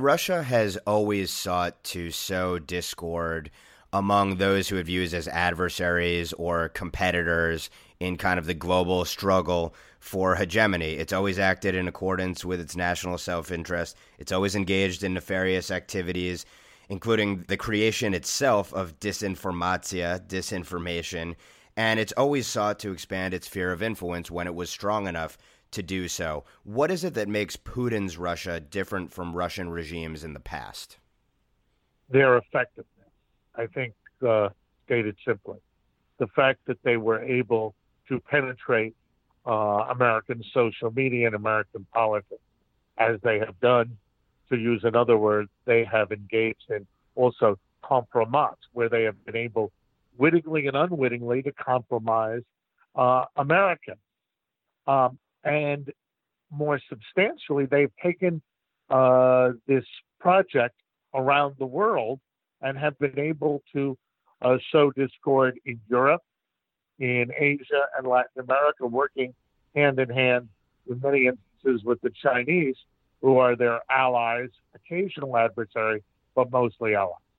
Russia has always sought to sow discord among those who it views as adversaries or competitors in kind of the global struggle for hegemony. It's always acted in accordance with its national self interest. It's always engaged in nefarious activities, including the creation itself of disinformatia, disinformation. And it's always sought to expand its sphere of influence when it was strong enough to do so. What is it that makes Putin's Russia different from Russian regimes in the past? Their effectiveness. I think, uh, stated simply, the fact that they were able to penetrate uh, American social media and American politics, as they have done. To use another word, they have engaged in also compromise, where they have been able, wittingly and unwittingly, to compromise uh. Um, and more substantially, they've taken uh, this project around the world and have been able to uh, sow discord in Europe, in Asia and Latin America, working hand in hand in many instances with the Chinese, who are their allies, occasional adversary, but mostly allies.